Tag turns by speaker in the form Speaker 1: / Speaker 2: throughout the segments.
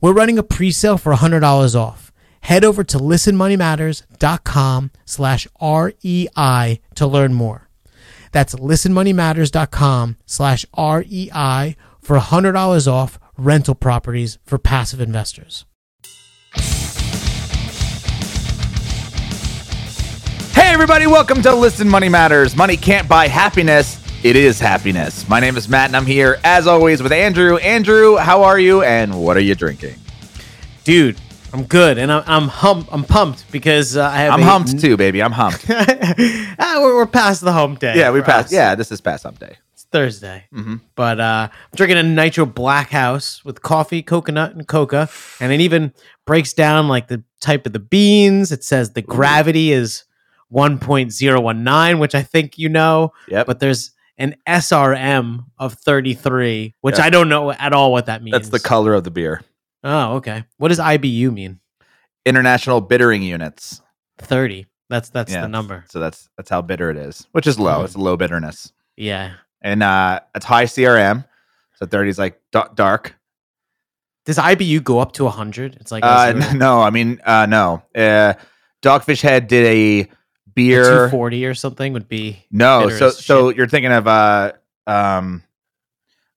Speaker 1: We're running a pre-sale for $100 off. Head over to listenmoneymatters.com slash REI to learn more. That's listenmoneymatters.com slash REI for $100 off rental properties for passive investors.
Speaker 2: Hey, everybody, welcome to Listen Money Matters. Money can't buy happiness, it is happiness. My name is Matt, and I'm here, as always, with Andrew. Andrew, how are you, and what are you drinking?
Speaker 1: Dude, I'm good, and I'm I'm, hum- I'm pumped because uh, I have.
Speaker 2: I'm
Speaker 1: a-
Speaker 2: humped too, baby. I'm humped.
Speaker 1: ah, we're, we're past the hump day.
Speaker 2: yeah, we passed.
Speaker 1: us.
Speaker 2: Yeah, this is past hump day.
Speaker 1: It's Thursday.
Speaker 2: Mhm.
Speaker 1: But uh, I'm drinking a Nitro Black House with coffee, coconut, and coca. And it even breaks down like the type of the beans. It says the gravity is 1.019, which I think you know.
Speaker 2: Yep.
Speaker 1: But there's an SRM of 33, which
Speaker 2: Yeah.
Speaker 1: I don't know at all what that means.
Speaker 2: That's the color of the beer.
Speaker 1: Oh, okay. What does IBU mean?
Speaker 2: International bittering units.
Speaker 1: 30. That's that's
Speaker 2: Yeah.
Speaker 1: the number.
Speaker 2: So that's that's how bitter it is, which is low.
Speaker 1: Mhm.
Speaker 2: It's low bitterness,
Speaker 1: Yeah.
Speaker 2: and uh, it's high SRM. So 30 is like da- dark.
Speaker 1: Does IBU go up to 100? It's like
Speaker 2: Uh, no, I mean, uh, no. Uh, Dogfish Head did a
Speaker 1: a
Speaker 2: beer.
Speaker 1: 240 or something would be
Speaker 2: No, so so
Speaker 1: shit.
Speaker 2: you're thinking of uh um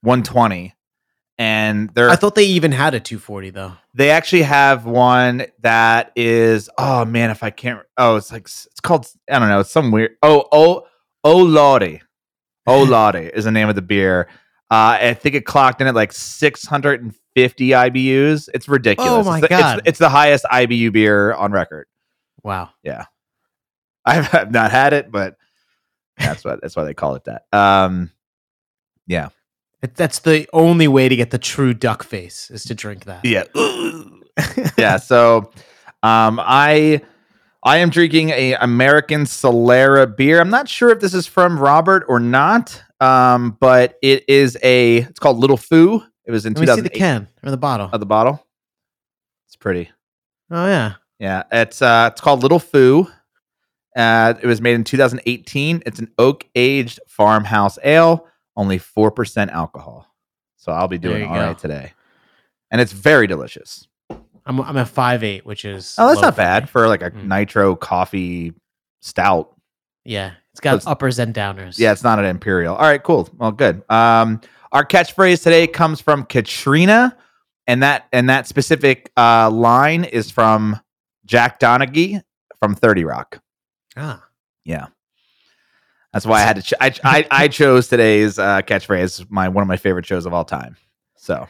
Speaker 2: 120 and they're
Speaker 1: I thought they even had a 240 though.
Speaker 2: they actually have one that is oh man if I can't oh it's like it's called I don't know it's some weird oh oh oh lordy oh lordy is the name of the beer uh I think it clocked in at like 650 IBUs it's ridiculous
Speaker 1: Oh my
Speaker 2: it's the,
Speaker 1: God.
Speaker 2: it's, it's the highest IBU beer on record
Speaker 1: Wow.
Speaker 2: I've, I've not had it but that's what that's why they call it that um yeah
Speaker 1: It- That's the only way to get the true duck face is to drink that.
Speaker 2: Yeah. yeah. So um I I am drinking a American Solera beer. I'm not sure if this is from Robert or not. Um, but it is a it's called Little Foo. It was in
Speaker 1: Let me see the can or the bottle.
Speaker 2: of the bottle. It's pretty.
Speaker 1: oh yeah.
Speaker 2: Yeah. It's uh it's called Little Foo. Uh, it was made in 2018. It's an oak aged farmhouse ale, only 4% alcohol. So I'll be doing all right
Speaker 1: go.
Speaker 2: today. And it's very delicious.
Speaker 1: I'm I'm five eight, which is
Speaker 2: Oh, that's not
Speaker 1: for me.
Speaker 2: bad for like a
Speaker 1: Mm.
Speaker 2: nitro coffee stout.
Speaker 1: Yeah, it's got
Speaker 2: It's-
Speaker 1: uppers and downers.
Speaker 2: Yeah, it's not an imperial. All right, cool. Well, good. Um, our catchphrase today comes from Katrina, and that and that specific uh, line is from Jack Donaghy from Thirty Rock.
Speaker 1: Ah,
Speaker 2: Yeah, that's why I had to. Ch- I, I I chose today's uh, catchphrase. My one of my favorite shows of all time. So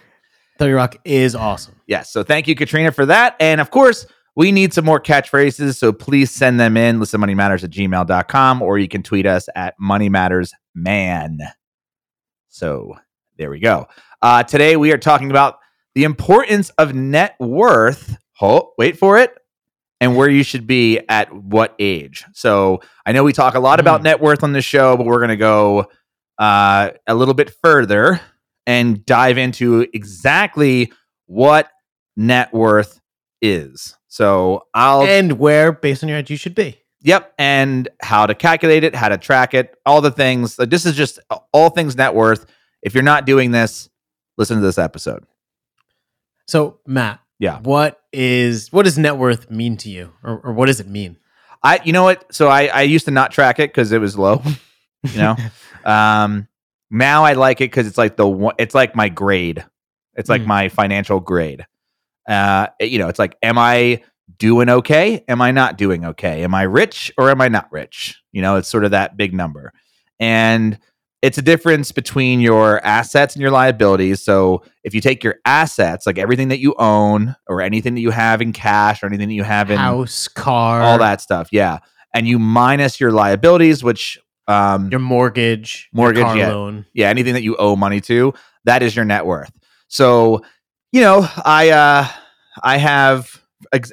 Speaker 1: Thirty Rock is awesome.
Speaker 2: Yes. So thank you, Katrina, for that. And of course, we need some more catchphrases. So please send them in. Listen Money Matters at gmail.com or you can tweet us at Money Matters Man. So there we go. Uh, today we are talking about the importance of net worth. Hold, wait for it. And where you should be at what age. So I know we talk a lot about
Speaker 1: Mm.
Speaker 2: net worth on this show, but we're going to go uh, a little bit further and dive into exactly what net worth is. So I'll
Speaker 1: and where, based on your age, you should be.
Speaker 2: Yep, and how to calculate it, how to track it, all the things. This is just all things net worth. If you're not doing this, listen to this episode.
Speaker 1: So Matt,
Speaker 2: Yeah.
Speaker 1: what is what does net worth mean to you, or, or what does it mean?
Speaker 2: I, you know what? So I, I used to not track it because it was low. You know, um, now I like it because it's like the one. It's like my grade. It's like
Speaker 1: Mm.
Speaker 2: my financial grade. Uh, you know, it's like, am I doing okay? Am I not doing okay? Am I rich or am I not rich? You know, it's sort of that big number. And it's a difference between your assets and your liabilities. So if you take your assets, like everything that you own or anything that you have in cash or anything that you have in
Speaker 1: House, car,
Speaker 2: all that stuff, yeah, and you minus your liabilities, which um,
Speaker 1: your mortgage,
Speaker 2: Mortgage,
Speaker 1: your
Speaker 2: yeah.
Speaker 1: loan.
Speaker 2: yeah, anything that you owe money to, that is your net worth. So, you know, I uh I have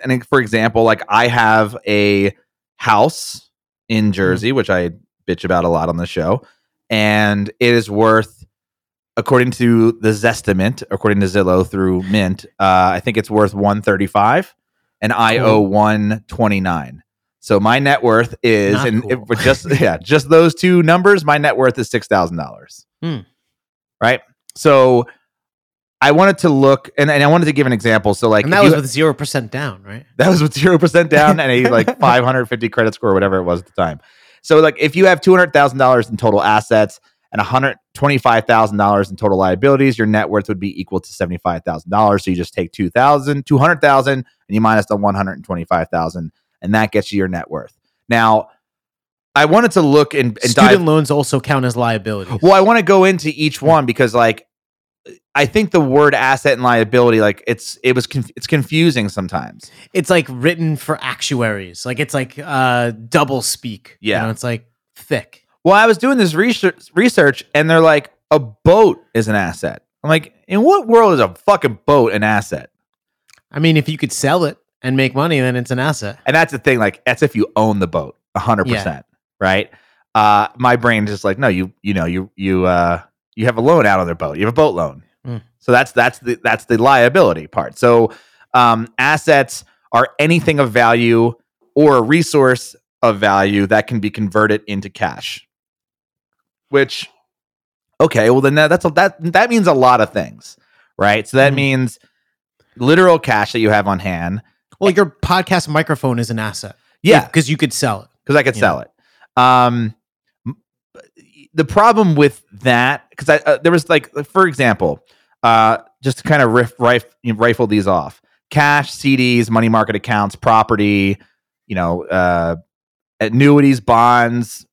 Speaker 2: and for example, like I have a house in Jersey, which I bitch about a lot on the show, and it is worth according to the Zestimate, according to Zillow through Mint, uh, I think it's worth 135 and I owe 129. So my net worth is,
Speaker 1: Not
Speaker 2: and
Speaker 1: cool.
Speaker 2: if for just yeah, just those two numbers, my net worth is six thousand dollars.
Speaker 1: Hmm.
Speaker 2: Right. So I wanted to look, and, and I wanted to give an example. So like,
Speaker 1: and that
Speaker 2: you-
Speaker 1: was with zero percent down, right?
Speaker 2: that was with zero percent down and a like 550 credit score, whatever it was at the time. So like, if you have two hundred thousand dollars in total assets and one hundred twenty-five thousand dollars in total liabilities, your net worth would be equal to seventy-five thousand dollars. So you just take 2,000, 200,000 and you minus the one hundred twenty-five thousand, and that gets you your net worth. Now, I wanted to look and, and
Speaker 1: Student
Speaker 2: dive
Speaker 1: loans also count as liabilities.
Speaker 2: well, I want to go into each one because, like, I think the word asset and liability, like, it's it was conf- it's confusing sometimes.
Speaker 1: it's like written for actuaries. Like it's like uh double speak.
Speaker 2: Yeah.
Speaker 1: You know, it's like thick.
Speaker 2: Well, I was doing this research, research, and they're like, a boat is an asset. I'm like, in what world is a fucking boat an asset?
Speaker 1: I mean, if you could sell it and make money, then it's an asset.
Speaker 2: And that's the thing, like, that's if you own the boat, hundred percent, right? Uh, my brain is just like, no, you, you know, you, you, uh, you have a loan out on their boat. You have a boat loan,
Speaker 1: Mm.
Speaker 2: so that's that's the that's the liability part. So, um, assets are anything of value or a resource of value that can be converted into cash. Which, okay, well then that, that's a, that that means a lot of things, right? So that
Speaker 1: Mhm.
Speaker 2: means literal cash that you have on hand.
Speaker 1: Well, your podcast microphone is an asset.
Speaker 2: Yeah,
Speaker 1: Because you could sell it.
Speaker 2: because I could sell it. Um, the problem with that, because I uh, there was like, for example, uh, just to kind of riff, rif, you know, rifle these off: cash, CDs, money market accounts, property, you know, uh, annuities, bonds,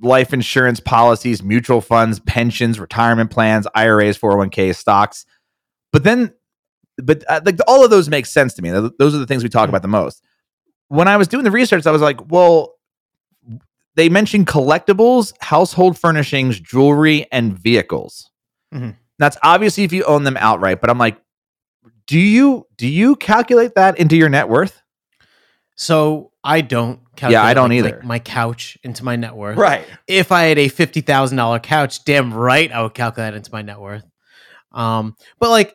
Speaker 2: life insurance policies, mutual funds, pensions, retirement plans, IRAs, 401ks, stocks. But then, but uh, like all of those make sense to me. Those are the things we talk about the most. When I was doing the research, I was like, well, they mentioned collectibles, household furnishings, jewelry, and vehicles.
Speaker 1: Mhm.
Speaker 2: That's obviously if you own them outright. But I'm like, do you do you calculate that into your net worth?
Speaker 1: So I don't calculate
Speaker 2: Yeah, I don't
Speaker 1: like-
Speaker 2: either.
Speaker 1: like my couch into my net worth.
Speaker 2: Right.
Speaker 1: If I had a fifty thousand dollar couch, damn right I would calculate it into my net worth. Um, but like,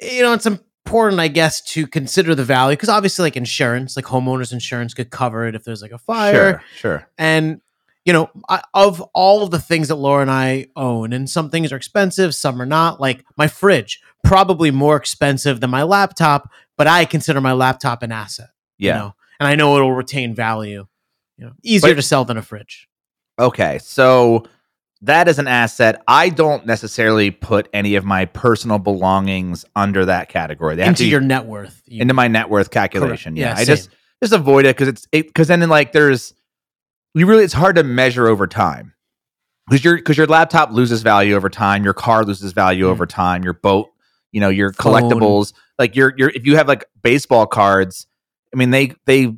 Speaker 1: you know, it's important, I guess, to consider the value because obviously, like insurance, like homeowners insurance, could cover it if there's like a fire.
Speaker 2: Sure. Sure.
Speaker 1: And you know, I, of all of the things that Laura and I own, and some things are expensive, some are not. Like my fridge, probably more expensive than my laptop, but I consider my laptop an asset.
Speaker 2: Yeah.
Speaker 1: You know, and I know it'll retain value. You know, easier
Speaker 2: But-
Speaker 1: to sell than a fridge.
Speaker 2: Okay, so that is an asset. I don't necessarily put any of my personal belongings under that category. They
Speaker 1: Into
Speaker 2: to
Speaker 1: your net worth. You-
Speaker 2: into my net worth calculation. Yeah,
Speaker 1: Yeah,
Speaker 2: I just
Speaker 1: same.
Speaker 2: just avoid it because it's because then like there's you really it's hard to measure over time because your because your laptop loses value over time, your car loses value
Speaker 1: Mm.
Speaker 2: over time, your boat, you know, your
Speaker 1: Phone.
Speaker 2: collectibles, like your your if you have like baseball cards, I mean they they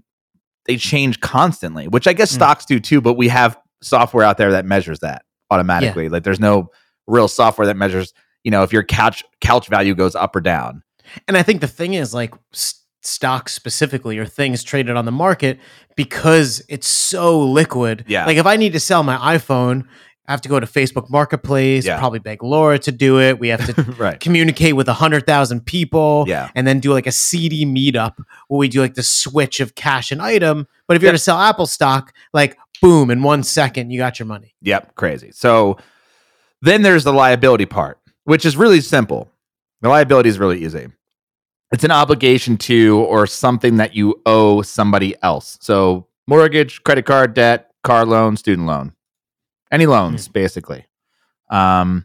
Speaker 2: they change constantly, which I guess
Speaker 1: Mm.
Speaker 2: stocks do too, but we have software out there that measures that automatically. Like there's no real software that measures, you know, if your couch couch value goes up or down.
Speaker 1: And I think the thing is, like, s- stocks specifically or things traded on the market because it's so liquid.
Speaker 2: Yeah.
Speaker 1: Like, if I need to sell my iPhone, I have to go to Facebook Marketplace,
Speaker 2: Yeah.
Speaker 1: probably beg Laura to do it. We have to
Speaker 2: right.
Speaker 1: communicate with 100,000 people
Speaker 2: Yeah.
Speaker 1: and then do like a CD meetup where we do like the switch of cash and item. But if you're
Speaker 2: Yep.
Speaker 1: to sell Apple stock, like, boom, in one second, you got your money.
Speaker 2: Yep, crazy. So then there's the liability part, which is really simple. The liability is really easy. It's an obligation to or something that you owe somebody else. So mortgage, credit card debt, car loan, student loan, any loans, basically. Um,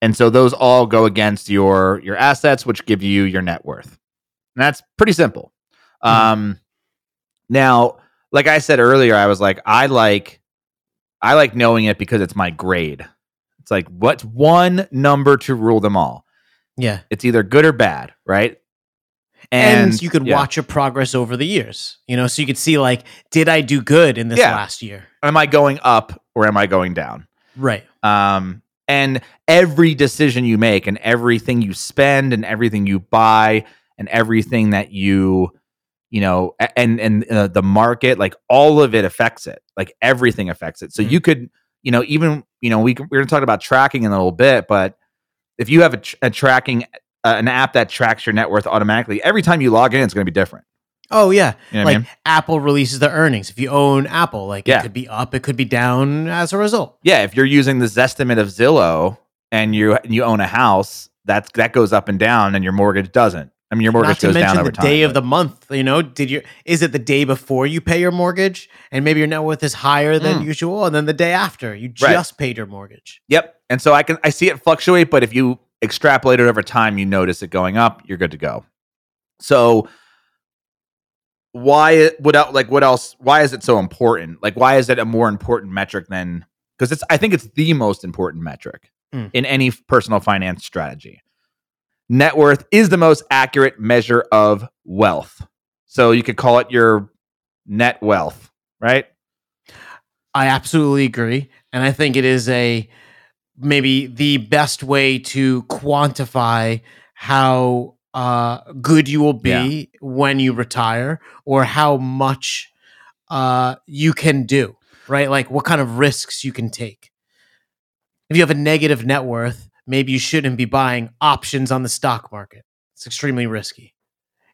Speaker 2: and so those all go against your your assets, which give you your net worth. And that's pretty simple. Um, now, like I said earlier, I was like, I like, I like knowing it because it's my grade. It's like, what's one number to rule them all?
Speaker 1: Yeah.
Speaker 2: It's either good or bad, right?
Speaker 1: And, you could
Speaker 2: yeah.
Speaker 1: watch your progress over the years, you know, so you could see like, did I do good in this
Speaker 2: Yeah.
Speaker 1: last year?
Speaker 2: Am I going up or am I going down?
Speaker 1: Right.
Speaker 2: Um, and every decision you make and everything you spend and everything you buy and everything that you you know and and uh, the market like all of it affects it like everything affects it so
Speaker 1: Mhm.
Speaker 2: you could you know even you know we can, we're going to talk about tracking in a little bit but if you have a, tr- a tracking uh, an app that tracks your net worth automatically every time you log in it's going to be different
Speaker 1: Oh yeah.
Speaker 2: you know
Speaker 1: like
Speaker 2: I mean?
Speaker 1: Apple releases the earnings. If you own Apple, like
Speaker 2: Yeah.
Speaker 1: it could be up, it could be down as a result.
Speaker 2: yeah if you're using the zestimate of zillow and you you own a house that's that goes up and down and your mortgage doesn't i mean your mortgage
Speaker 1: Not to
Speaker 2: goes
Speaker 1: mention
Speaker 2: down over
Speaker 1: the
Speaker 2: time
Speaker 1: day of the month. You know, did you is it the day before you pay your mortgage and maybe your net worth is higher than
Speaker 2: Mm.
Speaker 1: usual, and then the day after you
Speaker 2: Right.
Speaker 1: just paid your mortgage.
Speaker 2: Yep. And so I can I see it fluctuate, but if you extrapolate it over time, you notice it going up, you're good to go. So why what el- like what else why is it so important? Like why is it a more important metric than because it's I think it's the most important metric
Speaker 1: Mm.
Speaker 2: in any personal finance strategy. Net worth is the most accurate measure of wealth. So you could call it your net wealth, right?
Speaker 1: I absolutely agree, and I think it is a maybe the best way to quantify how uh, good you will be when you retire, or how much uh, you can do. Right, like what kind of risks you can take. If you have a negative net worth, maybe you shouldn't be buying options on the stock market. It's extremely risky.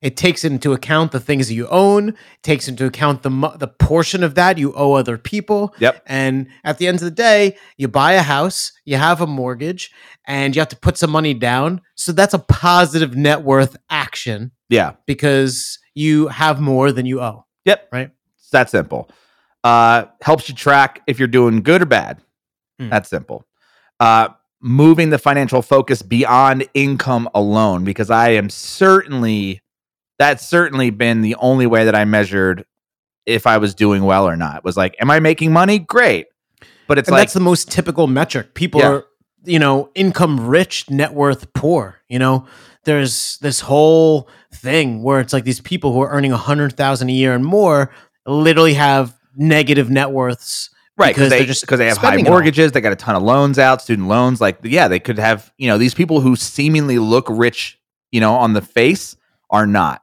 Speaker 1: It takes into account the things that you own, takes into account the the portion of that you owe other people.
Speaker 2: Yep.
Speaker 1: And at the end of the day, you buy a house, you have a mortgage, and you have to put some money down. So that's a positive net worth action
Speaker 2: Yeah.
Speaker 1: because you have more than you owe.
Speaker 2: Yep.
Speaker 1: Right.
Speaker 2: It's that simple. Uh, helps you track if you're doing good or bad.
Speaker 1: Mm.
Speaker 2: That's simple. Uh, moving the financial focus beyond income alone, because I am certainly, that's certainly been the only way that I measured if I was doing well or not. Was like, am I making money? Great. But it's
Speaker 1: and
Speaker 2: like,
Speaker 1: that's the most typical metric. People
Speaker 2: Yeah.
Speaker 1: are, you know, income rich, net worth poor. You know, there's this whole thing where it's like these people who are earning a hundred thousand a year and more literally have negative net worths.
Speaker 2: Right
Speaker 1: because
Speaker 2: they
Speaker 1: they're just
Speaker 2: because they have high
Speaker 1: spending it all.
Speaker 2: mortgages they got a ton of loans out student loans like yeah they could have you know these people who seemingly look rich you know on the face are not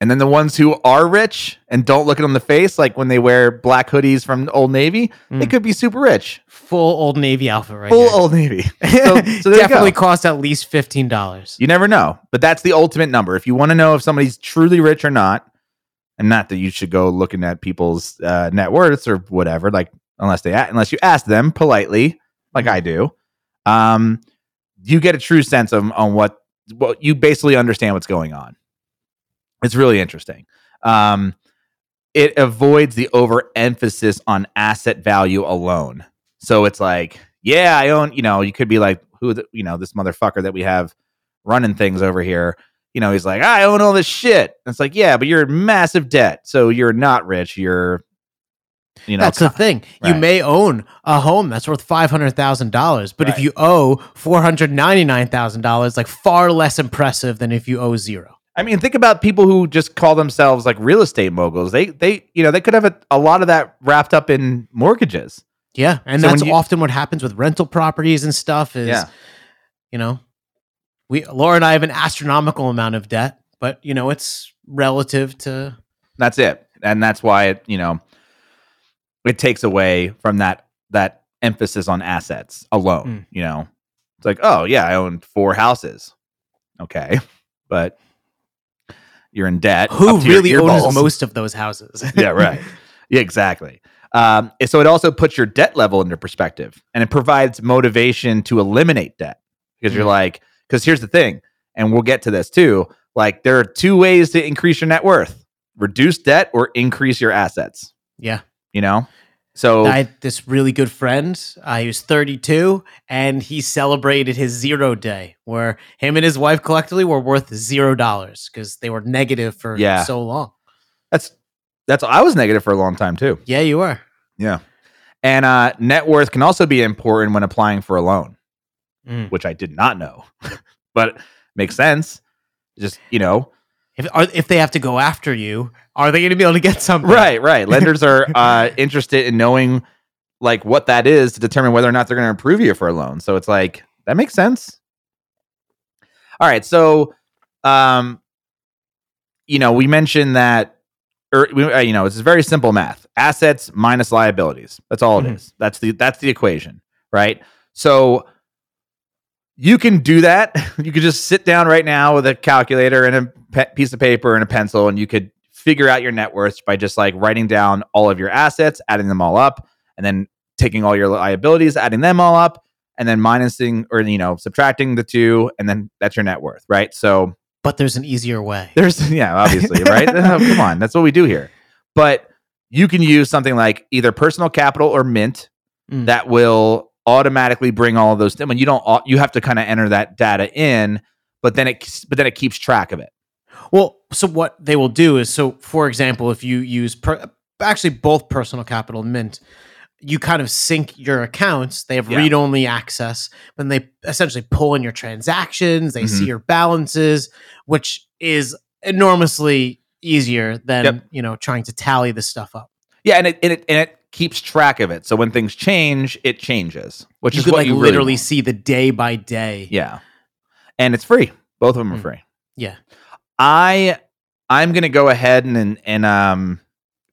Speaker 2: and then the ones who are rich and don't look it on the face like when they wear black hoodies from old navy they
Speaker 1: Mm.
Speaker 2: could be super rich
Speaker 1: Full old Navy outfit right
Speaker 2: full old navy so, so
Speaker 1: Definitely cost at least fifteen dollars.
Speaker 2: you never know but that's the ultimate number if you want to know if somebody's truly rich or not and not that you should go looking at people's uh, net worths or whatever like unless they unless you ask them politely like i do um you get a true sense of on what what you basically understand what's going on. It's really interesting. Um it avoids the overemphasis on asset value alone. So it's like yeah i own you know you could be like who the, you know this motherfucker that we have running things over here you know he's like i own all this shit And it's like yeah but you're in massive debt so you're not rich you're you know
Speaker 1: that's the thing. You may own a home that's worth five hundred thousand dollars, but if you owe four hundred ninety nine thousand dollars, like far less impressive than if you owe zero.
Speaker 2: I mean, think about people who just call themselves like real estate moguls. They they you know they could have a, a lot of that wrapped up in mortgages.
Speaker 1: Yeah, and
Speaker 2: So
Speaker 1: that's
Speaker 2: you-
Speaker 1: often what happens with rental properties and stuff. Is
Speaker 2: Yeah.
Speaker 1: you know, we Laura and I have an astronomical amount of debt, but you know it's relative to
Speaker 2: That's it, and that's why it you know it takes away from that that emphasis on assets alone.
Speaker 1: Mm.
Speaker 2: You know, it's like oh yeah, I own four houses. Okay, but you're in debt.
Speaker 1: who
Speaker 2: up to your
Speaker 1: really owns most of those houses.
Speaker 2: yeah, right. Yeah, exactly. Um, so it also puts your debt level into perspective and it provides motivation to eliminate debt because you're
Speaker 1: Mm.
Speaker 2: like, because here's the thing, and we'll get to this too. Like, there are two ways to increase your net worth reduce debt or increase your assets,
Speaker 1: yeah,
Speaker 2: you know? So
Speaker 1: I had this really good friend. Uh, he was 32, and he celebrated his zero day, where him and his wife collectively were worth zero dollars because they were negative for
Speaker 2: Yeah.
Speaker 1: so long.
Speaker 2: that's that's I was negative for a long time too.
Speaker 1: Yeah, you were.
Speaker 2: Yeah. And uh, net worth can also be important when applying for a loan,
Speaker 1: Mm.
Speaker 2: which I did not know, but makes sense. Just you know,
Speaker 1: If are, if they have to go after you, are they going to be able to get something?
Speaker 2: right, right. Lenders are uh, interested in knowing like what that is to determine whether or not they're going to approve you for a loan. So it's like that makes sense. All right, so um, you know, we mentioned that, or uh, you know, it's very simple math: assets minus liabilities. That's all it
Speaker 1: Mhm.
Speaker 2: is. That's the that's the equation, right? So you can do that. You could just sit down right now with a calculator and a pe- piece of paper and a pencil, and you could figure out your net worth by just like writing down all of your assets, adding them all up, and then taking all your liabilities, adding them all up, and then minusing or you know subtracting the two, and then that's your net worth, right? So
Speaker 1: But there's an easier way.
Speaker 2: there's yeah, obviously, right? Oh, come on, that's what we do here. But you can use something like either personal capital or mint
Speaker 1: Mm.
Speaker 2: that will automatically bring all of those. I mean, you don't. You have to kind of enter that data in, but then it but then it keeps track of it.
Speaker 1: Well, so what they will do is, so for example, if you use per, actually both personal capital and Mint, you kind of sync your accounts. They have
Speaker 2: Yeah.
Speaker 1: read-only access, and they essentially pull in your transactions. They see
Speaker 2: Mhm.
Speaker 1: your balances, which is enormously easier than
Speaker 2: Yep.
Speaker 1: you know trying to tally this stuff up.
Speaker 2: Yeah, and it and it and it keeps track of it. So when things change, it changes, which
Speaker 1: you
Speaker 2: is
Speaker 1: could
Speaker 2: what
Speaker 1: like
Speaker 2: you really
Speaker 1: literally
Speaker 2: want.
Speaker 1: see the day by day.
Speaker 2: Yeah, and it's free. Both of them are
Speaker 1: Mm.
Speaker 2: free.
Speaker 1: Yeah.
Speaker 2: I I'm gonna go ahead and and, and um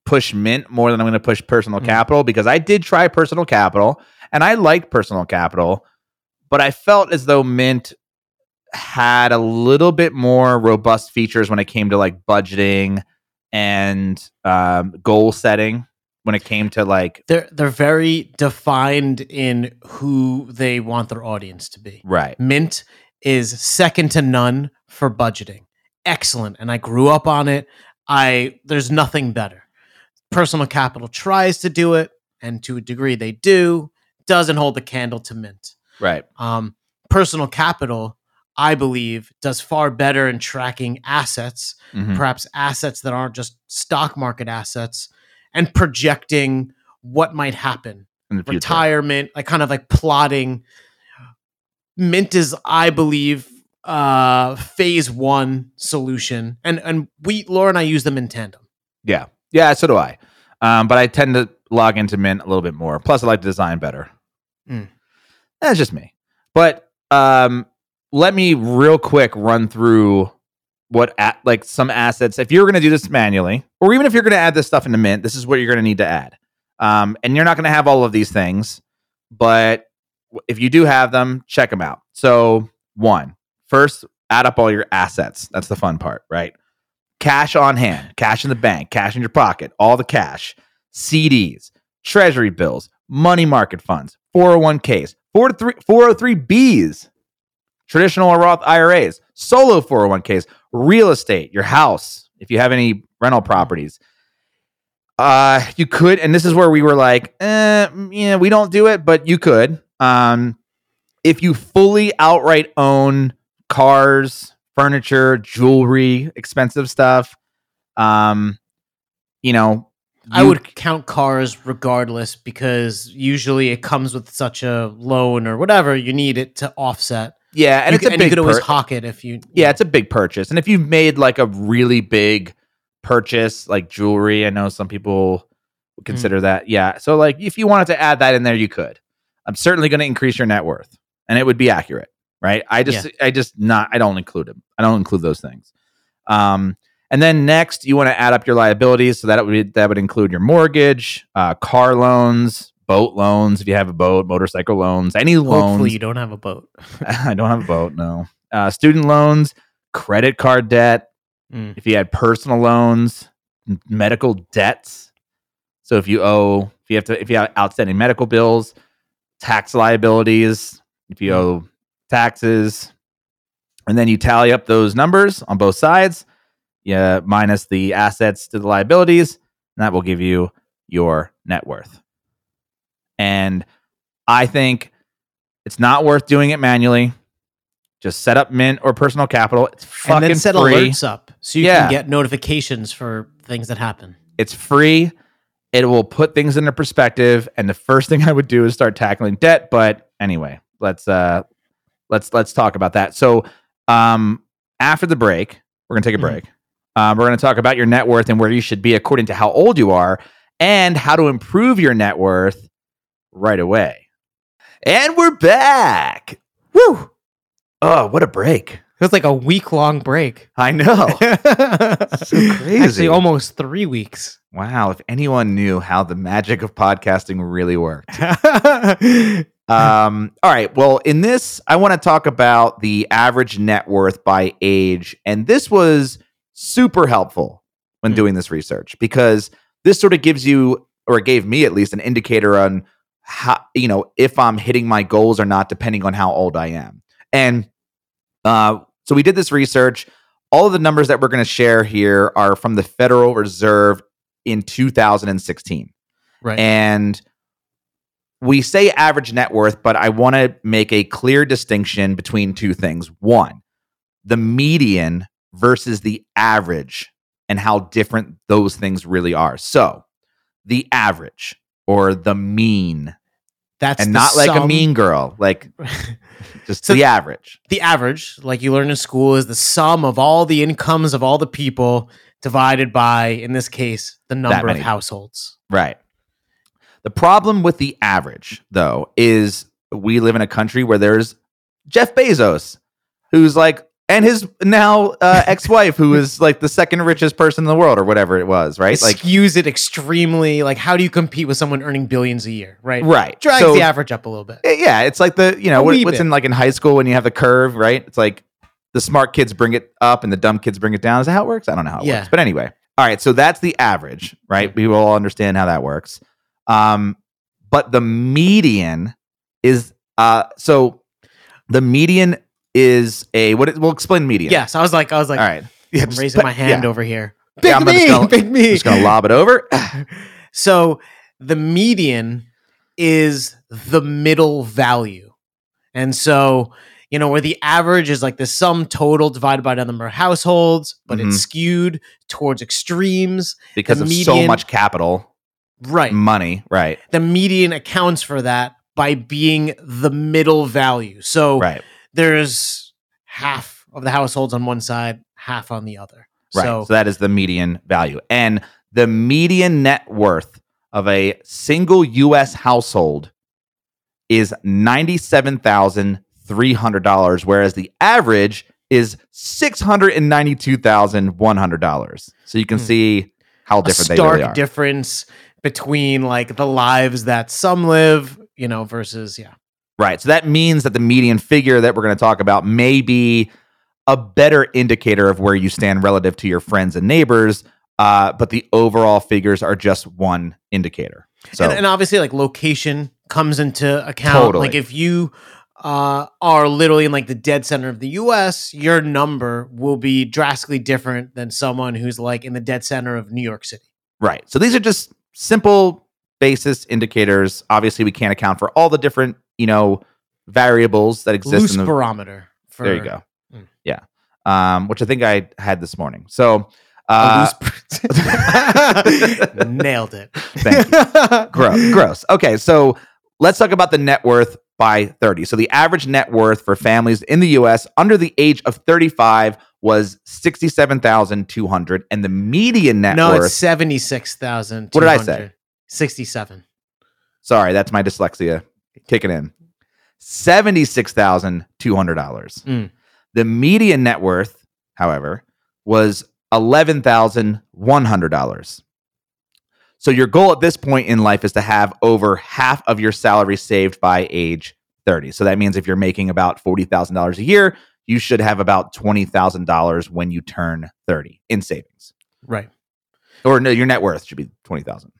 Speaker 2: push Mint more than I'm gonna push Personal
Speaker 1: Mm.
Speaker 2: Capital because I did try Personal Capital and I liked Personal Capital, but I felt as though Mint had a little bit more robust features when it came to like budgeting and um, goal setting. When it came to like
Speaker 1: They're they're very defined in who they want their audience to be.
Speaker 2: right,
Speaker 1: Mint is second to none for budgeting. Excellent. And I grew up on it. I there's nothing better. Personal Capital tries to do it, and to a degree they do, doesn't hold the candle to Mint.
Speaker 2: right,
Speaker 1: Um, personal Capital, I believe, does far better in tracking assets,
Speaker 2: Mhm.
Speaker 1: perhaps assets that aren't just stock market assets, and projecting what might happen
Speaker 2: in the future.
Speaker 1: retirement, like kind of like plotting. Mint is, I believe, uh phase one solution. And and we Laura and I use them in tandem.
Speaker 2: Yeah, yeah, so do I. Um, but I tend to log into Mint a little bit more. Plus, I like to design better.
Speaker 1: Mm.
Speaker 2: That's just me. But um, let me real quick run through what at, like some assets. If you're going to do this manually, or even if you're going to add this stuff into Mint, this is what you're going to need to add. Um, and you're not going to have all of these things, but if you do have them, check them out. So one, first, add up all your assets. That's the fun part, right? cash on hand, cash in the bank, cash in your pocket, all the cash, CDs, treasury bills, money market funds, 401ks, 403bs, traditional or Roth IRAs, solo 401ks, real estate, your house, if you have any rental properties. Uh, you could, and this is where we were like, eh, yeah, we don't do it, but you could. Um, if you fully outright own cars, furniture, jewelry, expensive stuff, um, you know,
Speaker 1: I would count cars regardless because usually it comes with such a loan or whatever you need it to offset.
Speaker 2: Yeah, and
Speaker 1: you
Speaker 2: it's
Speaker 1: could,
Speaker 2: a big
Speaker 1: you could always
Speaker 2: pur-
Speaker 1: hawk it if you
Speaker 2: yeah, it's a big purchase. And if you've made like a really big purchase, like jewelry, I know some people would consider that. Yeah. So like if you wanted to add that in there, you could. I'm certainly going to increase your net worth and it would be accurate, right? I just I just not I don't include them. I don't include those things. Um and then next you want to add up your liabilities so that would be, that would include your mortgage, uh, car loans, boat loans if you have a boat, motorcycle loans, any loans.
Speaker 1: hopefully you don't have a boat.
Speaker 2: I don't have a boat. No. Uh, student loans, credit card debt.
Speaker 1: Mm.
Speaker 2: If you had personal loans, medical debts. So if you owe, if you have to, if you have outstanding medical bills, tax liabilities, if you
Speaker 1: Mm.
Speaker 2: owe taxes, and then you tally up those numbers on both sides, yeah, minus the assets to the liabilities, and that will give you your net worth. And I think it's not worth doing it manually. Just set up Mint or Personal Capital. It's fucking
Speaker 1: and then set
Speaker 2: free.
Speaker 1: alerts up so you
Speaker 2: Yeah.
Speaker 1: can get notifications for things that happen.
Speaker 2: It's free. It will put things into perspective. And the first thing I would do is start tackling debt. But anyway, let's uh let's let's talk about that. So um after the break, we're gonna take a
Speaker 1: Mhm.
Speaker 2: break. Um, we're gonna talk about your net worth and where you should be according to how old you are, and how to improve your net worth right away. And we're back. Woo! Oh, what a break.
Speaker 1: It was like a week long break.
Speaker 2: I know.
Speaker 1: so
Speaker 2: crazy.
Speaker 1: Actually, almost three weeks.
Speaker 2: wow, if anyone knew how the magic of podcasting really worked. Um, all right. Well, in this, I want to talk about the average net worth by age. And this was super helpful when
Speaker 1: Hmm.
Speaker 2: doing this research because this sort of gives you, or it gave me at least, an indicator on how, you know, if I'm hitting my goals or not, depending on how old I am. And uh, so we did this research. All of the numbers that we're going to share here are from the Federal Reserve in 2016
Speaker 1: right.
Speaker 2: and we say average net worth, but I want to make a clear distinction between two things. One, the median versus the average and how different those things really are. So, the average or the mean,
Speaker 1: That's
Speaker 2: and not like a mean girl, like just
Speaker 1: So-
Speaker 2: the average.
Speaker 1: the average, like you learn in school, is the sum of all the incomes of all the people divided by, in this case, the number of households.
Speaker 2: Right. The problem with the average, though, is we live in a country where there's Jeff Bezos, who's like, and his now uh, ex-wife, who is like the second richest person in the world, or whatever it was, right?
Speaker 1: It
Speaker 2: Like,
Speaker 1: skews it extremely. Like, how do you compete with someone earning billions a year? Right.
Speaker 2: right.
Speaker 1: Drags
Speaker 2: So,
Speaker 1: the average up a little bit.
Speaker 2: Yeah, it's like the you know what, what's
Speaker 1: bit.
Speaker 2: in like in high school when you have the curve, right? It's like the smart kids bring it up and the dumb kids bring it down. Is that how it works? I don't know how it
Speaker 1: Yeah.
Speaker 2: works, but anyway. All right, so that's the average, right? We will all understand how that works. Um, but the median is uh, so the median is a what? It, we'll explain median.
Speaker 1: Yes, I was like, I was like,
Speaker 2: all right. Yeah,
Speaker 1: I'm
Speaker 2: just
Speaker 1: raising
Speaker 2: put-
Speaker 1: my hand
Speaker 2: yeah.
Speaker 1: over here. Big
Speaker 2: I'm
Speaker 1: me,
Speaker 2: gonna-
Speaker 1: big me.
Speaker 2: Just gonna lob it over.
Speaker 1: So the median is the middle value. And so, you know, where the average is like the sum total divided by the number of households, but
Speaker 2: Mhm.
Speaker 1: it's skewed towards extremes.
Speaker 2: because
Speaker 1: The
Speaker 2: of so much capital,
Speaker 1: Right.
Speaker 2: money, right?
Speaker 1: The median accounts for that by being the middle value. So
Speaker 2: Right.
Speaker 1: There's half of the households on one side, half on the other.
Speaker 2: Right.
Speaker 1: So,
Speaker 2: So, that is the median value. And the median net worth of a single US household is $97,300, whereas the average is $692,100. So you can
Speaker 1: Hmm.
Speaker 2: see how
Speaker 1: a
Speaker 2: different they
Speaker 1: stark
Speaker 2: really
Speaker 1: difference between like the lives that some live, you know, versus yeah.
Speaker 2: Right. So that means that the median figure that we're going to talk about may be a better indicator of where you stand relative to your friends and neighbors. Uh, but the overall figures are just one indicator. So
Speaker 1: and, and obviously like location comes into account.
Speaker 2: Totally.
Speaker 1: Like if you uh, are literally in like the dead center of the US, your number will be drastically different than someone who's like in the dead center of New York City.
Speaker 2: right. So these are just simple basis indicators. Obviously, we can't account for all the different, you know, variables that exist
Speaker 1: Loose
Speaker 2: in the
Speaker 1: barometer. For
Speaker 2: There you go.
Speaker 1: Mm.
Speaker 2: Yeah. Um, which I think I had this morning. So uh,
Speaker 1: Nailed it.
Speaker 2: Thank gross. gross. Okay, so let's talk about the net worth by 30. So the average net worth for families in the US under the age of 35 was 67,200 and the median net
Speaker 1: no,
Speaker 2: worth
Speaker 1: it's seventy six thousand.
Speaker 2: What did I say?
Speaker 1: Sixty seven.
Speaker 2: Sorry, that's my dyslexia kicking in. $76,200.
Speaker 1: Mm.
Speaker 2: The median net worth, however, was $11,100. So your goal at this point in life is to have over half of your salary saved by age 30. So that means if you're making about $40,000 a year, you should have about $20,000 when you turn 30 in savings.
Speaker 1: Right.
Speaker 2: Or no, your net worth should be 20,000.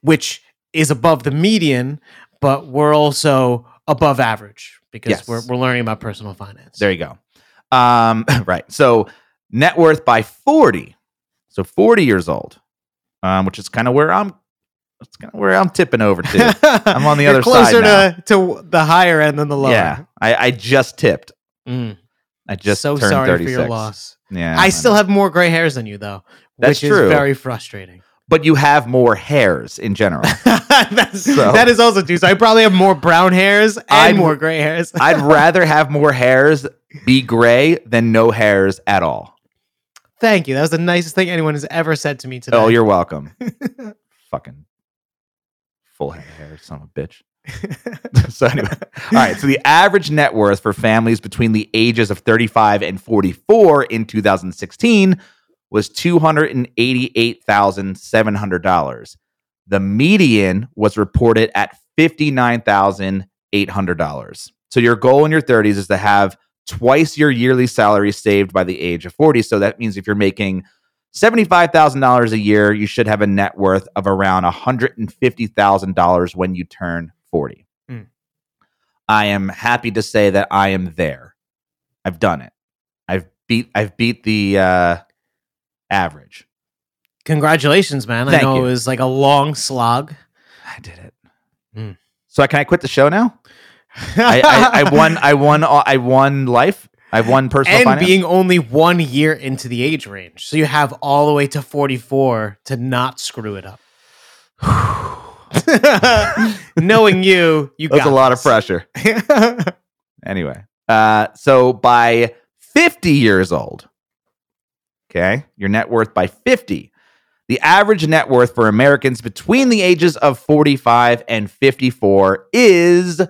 Speaker 1: Which is above the median, but we're also above average because
Speaker 2: Yes.
Speaker 1: we're we're learning about personal finance.
Speaker 2: There you go. Um, right. So net worth by 40. So 40 years old, um, which is kind of where I'm That's kind of where I'm tipping over to. I'm on the other
Speaker 1: closer
Speaker 2: side
Speaker 1: to to the higher end than the lower.
Speaker 2: yeah, I, I just tipped.
Speaker 1: Mm.
Speaker 2: I just
Speaker 1: so
Speaker 2: turned
Speaker 1: sorry
Speaker 2: 36.
Speaker 1: for your loss.
Speaker 2: Yeah,
Speaker 1: I still
Speaker 2: know.
Speaker 1: have more gray hairs than you, though,
Speaker 2: That's
Speaker 1: which
Speaker 2: true.
Speaker 1: is very frustrating.
Speaker 2: But you have more hairs in general.
Speaker 1: That's,
Speaker 2: So-
Speaker 1: That is also true. So I probably have more brown hairs and
Speaker 2: I'd-
Speaker 1: more gray hairs.
Speaker 2: I'd rather have more hairs be gray than no hairs at all.
Speaker 1: Thank you. That was the nicest thing anyone has ever said to me today.
Speaker 2: Oh, you're welcome. Fucking full head of hair, son of a bitch. so anyway, all right. So the average net worth for families between the ages of 35 and 44 in 2016 was $288,700. The median was reported at $59,800. So your goal in your 30s is to have twice your yearly salary saved by the age of 40. So that means if you're making $75,000 a year, you should have a net worth of around $150,000 when you turn 40.
Speaker 1: Mm.
Speaker 2: I am happy to say that I am there. I've done it. I've beat I've beat the uh average.
Speaker 1: Congratulations, man.
Speaker 2: Thank
Speaker 1: I know
Speaker 2: you.
Speaker 1: it was like a long slog.
Speaker 2: I did it.
Speaker 1: Mm.
Speaker 2: So can I quit the show now? I, I, I won I won I won life. I've won personal
Speaker 1: and
Speaker 2: finance.
Speaker 1: being only one year into the age range. So you have all the way to 44 to not screw it up. Knowing you, you
Speaker 2: That's a lot of pressure. Anyway, uh, so by 50 years old, okay, your net worth by 50, the average net worth for Americans between the ages of 45 and 54 is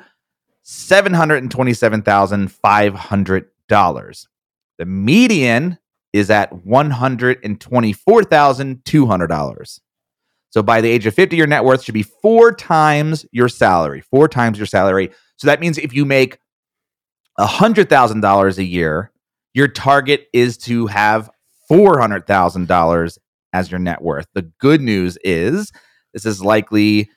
Speaker 2: $727,500. The median is at $124,200. So by the age of 50, your net worth should be four times your salary, four times your salary. So that means if you make $100,000 a year, your target is to have $400,000 as your net worth. The good news is this is likely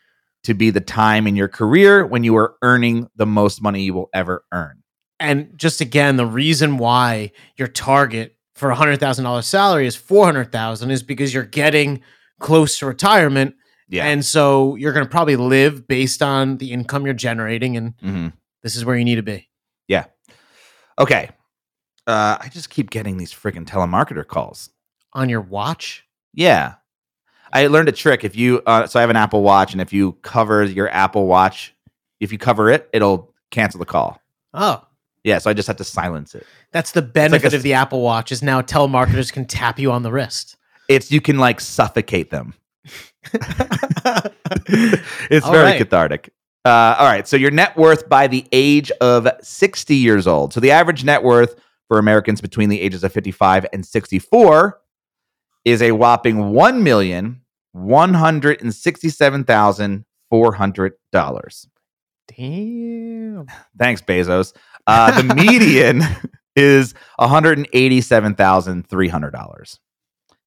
Speaker 2: to be the time in your career when you are earning the most money you will ever earn.
Speaker 1: And just again, the reason why your target for a hundred thousand dollars salary is four hundred thousand is because you're getting close to retirement,
Speaker 2: Yeah.
Speaker 1: and so you're going to probably live based on the income you're generating, and
Speaker 2: Mhm.
Speaker 1: this is where you need to be. Yeah.
Speaker 2: Okay. Uh, I just keep getting these friggin' telemarketer calls.
Speaker 1: On your watch,
Speaker 2: Yeah. I learned a trick. If you, uh, so I have an Apple Watch, and if you cover your Apple Watch, if you cover it, it'll cancel the call.
Speaker 1: oh,
Speaker 2: Yeah. So I just have to silence it.
Speaker 1: that's the benefit
Speaker 2: a
Speaker 1: of the Apple Watch is now telemarketers can tap you on the wrist.
Speaker 2: It's, you can like suffocate them. it's
Speaker 1: All
Speaker 2: very
Speaker 1: right.
Speaker 2: cathartic. Uh, all right. So your net worth by the age of 60 years old. So the average net worth for Americans between the ages of 55 and 64 is a whopping one million one hundred and sixty-seven thousand four hundred dollars.
Speaker 1: Damn.
Speaker 2: Thanks, Bezos. Uh, the median is one hundred and eighty-seven thousand three hundred dollars.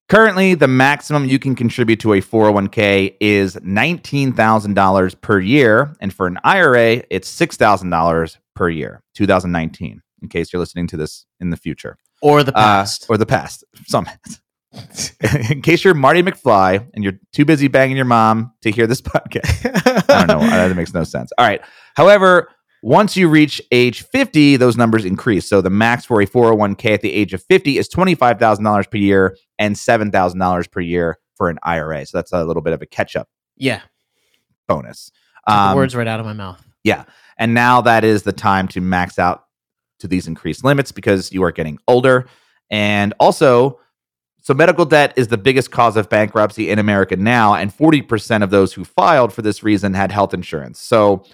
Speaker 2: Currently, the maximum you can contribute to a 401k is $19,000 per year. And for an IRA, it's $6,000 per year, 2019, in case you're listening to this in the future.
Speaker 1: Or the
Speaker 2: Uh,
Speaker 1: past.
Speaker 2: or the past. Some. in case you're Marty McFly and you're too busy banging your mom to hear this podcast. I don't know. That makes no sense. All right. However, once you reach age 50, those numbers increase. So the max for a 401k at the age of 50 is $25,000 per year and $7,000 per year for an IRA. So that's a little bit of a catch up
Speaker 1: yeah.
Speaker 2: bonus. Um,
Speaker 1: words right out of my mouth. Yeah.
Speaker 2: And now that is the time to max out to these increased limits because you are getting older. And also, so medical debt is the biggest cause of bankruptcy in America now. And 40% of those who filed for this reason had health insurance. So,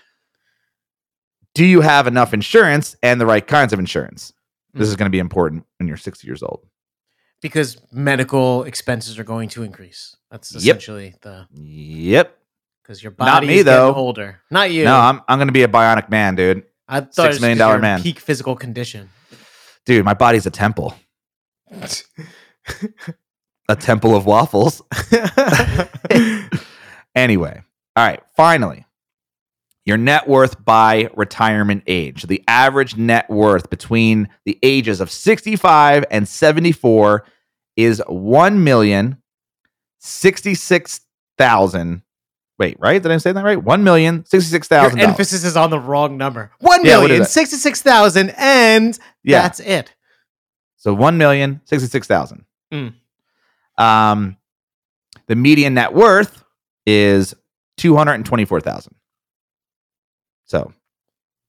Speaker 2: do you have enough insurance and the right kinds of insurance? This is mm. going to be important when you're 60 years old.
Speaker 1: Because medical expenses are going to increase. That's
Speaker 2: Yep.
Speaker 1: essentially the
Speaker 2: Yep.
Speaker 1: because your
Speaker 2: Not
Speaker 1: body
Speaker 2: me,
Speaker 1: is
Speaker 2: though.
Speaker 1: older. Not you.
Speaker 2: No, I'm, I'm going to be a bionic man, dude.
Speaker 1: I thought
Speaker 2: six
Speaker 1: it was
Speaker 2: million dollar man.
Speaker 1: Peak physical condition.
Speaker 2: Dude, my body's a temple, a temple of waffles. Anyway, all right, finally, your net worth by retirement age. The average net worth between the ages of 65 and 74 is one million sixty-six thousand Wait, right? Did I say that right? One million sixty-six
Speaker 1: Your emphasis is on the wrong number. One
Speaker 2: Yeah,
Speaker 1: million sixty-six thousand, and
Speaker 2: Yeah.
Speaker 1: that's it.
Speaker 2: So one million sixty-six thousand.
Speaker 1: Mm.
Speaker 2: Um, the median net worth is two hundred and twenty-four thousand. So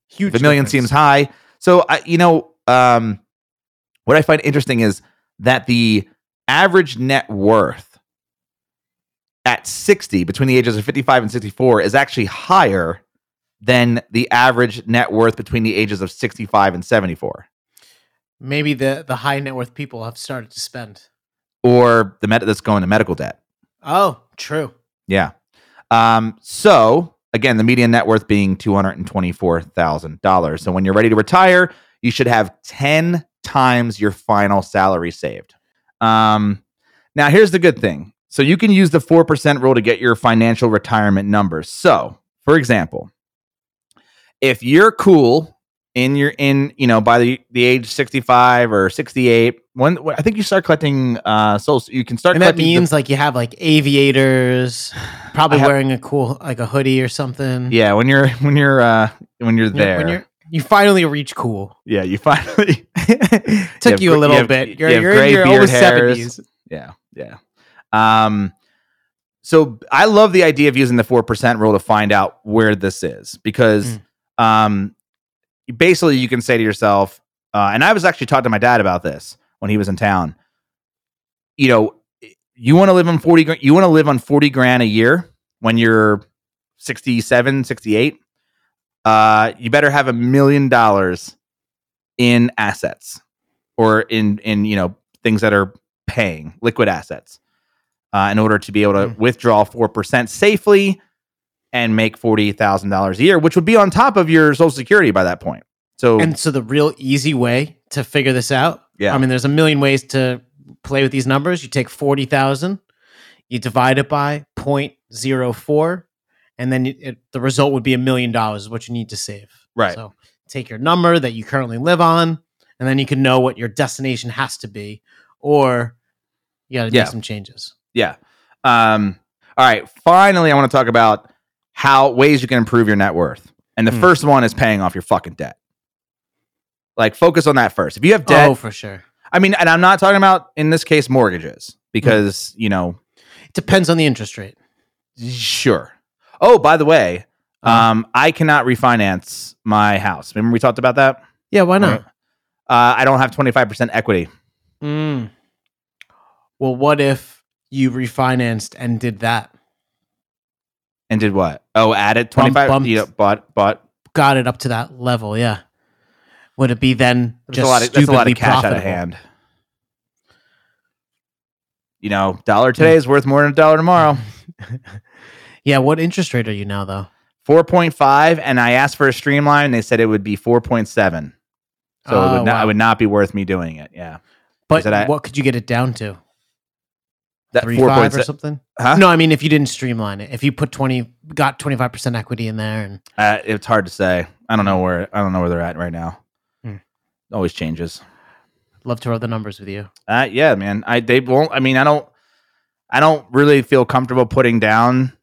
Speaker 1: Huge.
Speaker 2: the million
Speaker 1: difference.
Speaker 2: seems high. So I, you know, um, what I find interesting is that the average net worth at 60 between the ages of 55 and 64 is actually higher than the average net worth between the ages of 65 and 74
Speaker 1: Maybe the the high net worth people have started to spend.
Speaker 2: or the med- that's going to medical debt.
Speaker 1: Oh, true.
Speaker 2: yeah. Um so again the median net worth being $224000 so when you're ready to retire you should have 10 times your final salary saved. Um now here's the good thing so you can use the 4% rule to get your financial retirement numbers so for example if you're cool in your in you know by the the age 65 or 68 when, when i think you start collecting uh so you can start
Speaker 1: And that
Speaker 2: collecting the-
Speaker 1: means like you have like aviators, probably
Speaker 2: have-
Speaker 1: wearing a cool like a hoodie or something.
Speaker 2: Yeah, when you're when you're uh when you're there.
Speaker 1: When you're you finally reach cool.
Speaker 2: yeah, you finally
Speaker 1: Took
Speaker 2: have
Speaker 1: you, a little
Speaker 2: you have-
Speaker 1: bit. You're,
Speaker 2: you have
Speaker 1: you're
Speaker 2: gray
Speaker 1: in your
Speaker 2: hairs.
Speaker 1: seventies.
Speaker 2: Yeah, yeah. Um so I love the idea of using the 4% rule to find out where this is because
Speaker 1: Mm.
Speaker 2: um basically you can say to yourself uh, and I was actually talking to my dad about this when he was in town. You know, you want to live on 40 you want to live on 40 grand a year when you're 67, 68. Uh you better have a million dollars in assets or in in you know things that are paying liquid assets uh, in order to be able to
Speaker 1: Mm.
Speaker 2: withdraw 4% safely and make $40,000 a year, which would be on top of your social security by that point. So,
Speaker 1: And so the real easy way to figure this out.
Speaker 2: Yeah.
Speaker 1: I mean, there's a million ways to play with these numbers. You take forty thousand, you divide it by 0.04, and then it, it- the result would be a million dollars is what you need to save.
Speaker 2: Right.
Speaker 1: So take your number that you currently live on, and then you can know what your destination has to be, or you got to
Speaker 2: Yeah.
Speaker 1: make some changes.
Speaker 2: Yeah. Um, all right. Finally, I want to talk about how ways you can improve your net worth. And the
Speaker 1: Hmm.
Speaker 2: first one is paying off your fucking debt. Like, focus on that first. If you have debt,
Speaker 1: Oh, for sure.
Speaker 2: I mean, and I'm not talking about in this case mortgages because, you know,
Speaker 1: It depends on the interest rate.
Speaker 2: Sure. Oh, by the way,
Speaker 1: Uh,
Speaker 2: um, I cannot refinance my house. Remember we talked about that?
Speaker 1: yeah, why not?
Speaker 2: Uh, I don't have 25% equity.
Speaker 1: Mm. Well, what if you refinanced and did that?
Speaker 2: And did what? Oh, added 25.
Speaker 1: bumped.
Speaker 2: you know, bought, bought.
Speaker 1: Got it up to that level, yeah. Would it be then
Speaker 2: That's
Speaker 1: just
Speaker 2: a lot of, a lot of cash out of hand. You know, dollar today mm. is worth more than a dollar tomorrow.
Speaker 1: Yeah, what interest rate are you now though?
Speaker 2: 4.5. And I asked for a streamline. And They said it would be 4.7. So it,
Speaker 1: Oh,
Speaker 2: would not,
Speaker 1: wow.
Speaker 2: it would not be worth me doing it. Yeah.
Speaker 1: But
Speaker 2: I-
Speaker 1: what could you get it down to?
Speaker 2: That
Speaker 1: Three five or
Speaker 2: 4.7.
Speaker 1: something?
Speaker 2: Huh?
Speaker 1: No, I mean if you didn't streamline it, if you put twenty, got twenty five percent equity in there, and
Speaker 2: Uh, it's hard to say. I don't know where I don't know where they're at right now.
Speaker 1: Hmm.
Speaker 2: Always changes.
Speaker 1: love to run the numbers with you.
Speaker 2: Uh, yeah, man. I they won't. I mean, I don't. I don't really feel comfortable putting down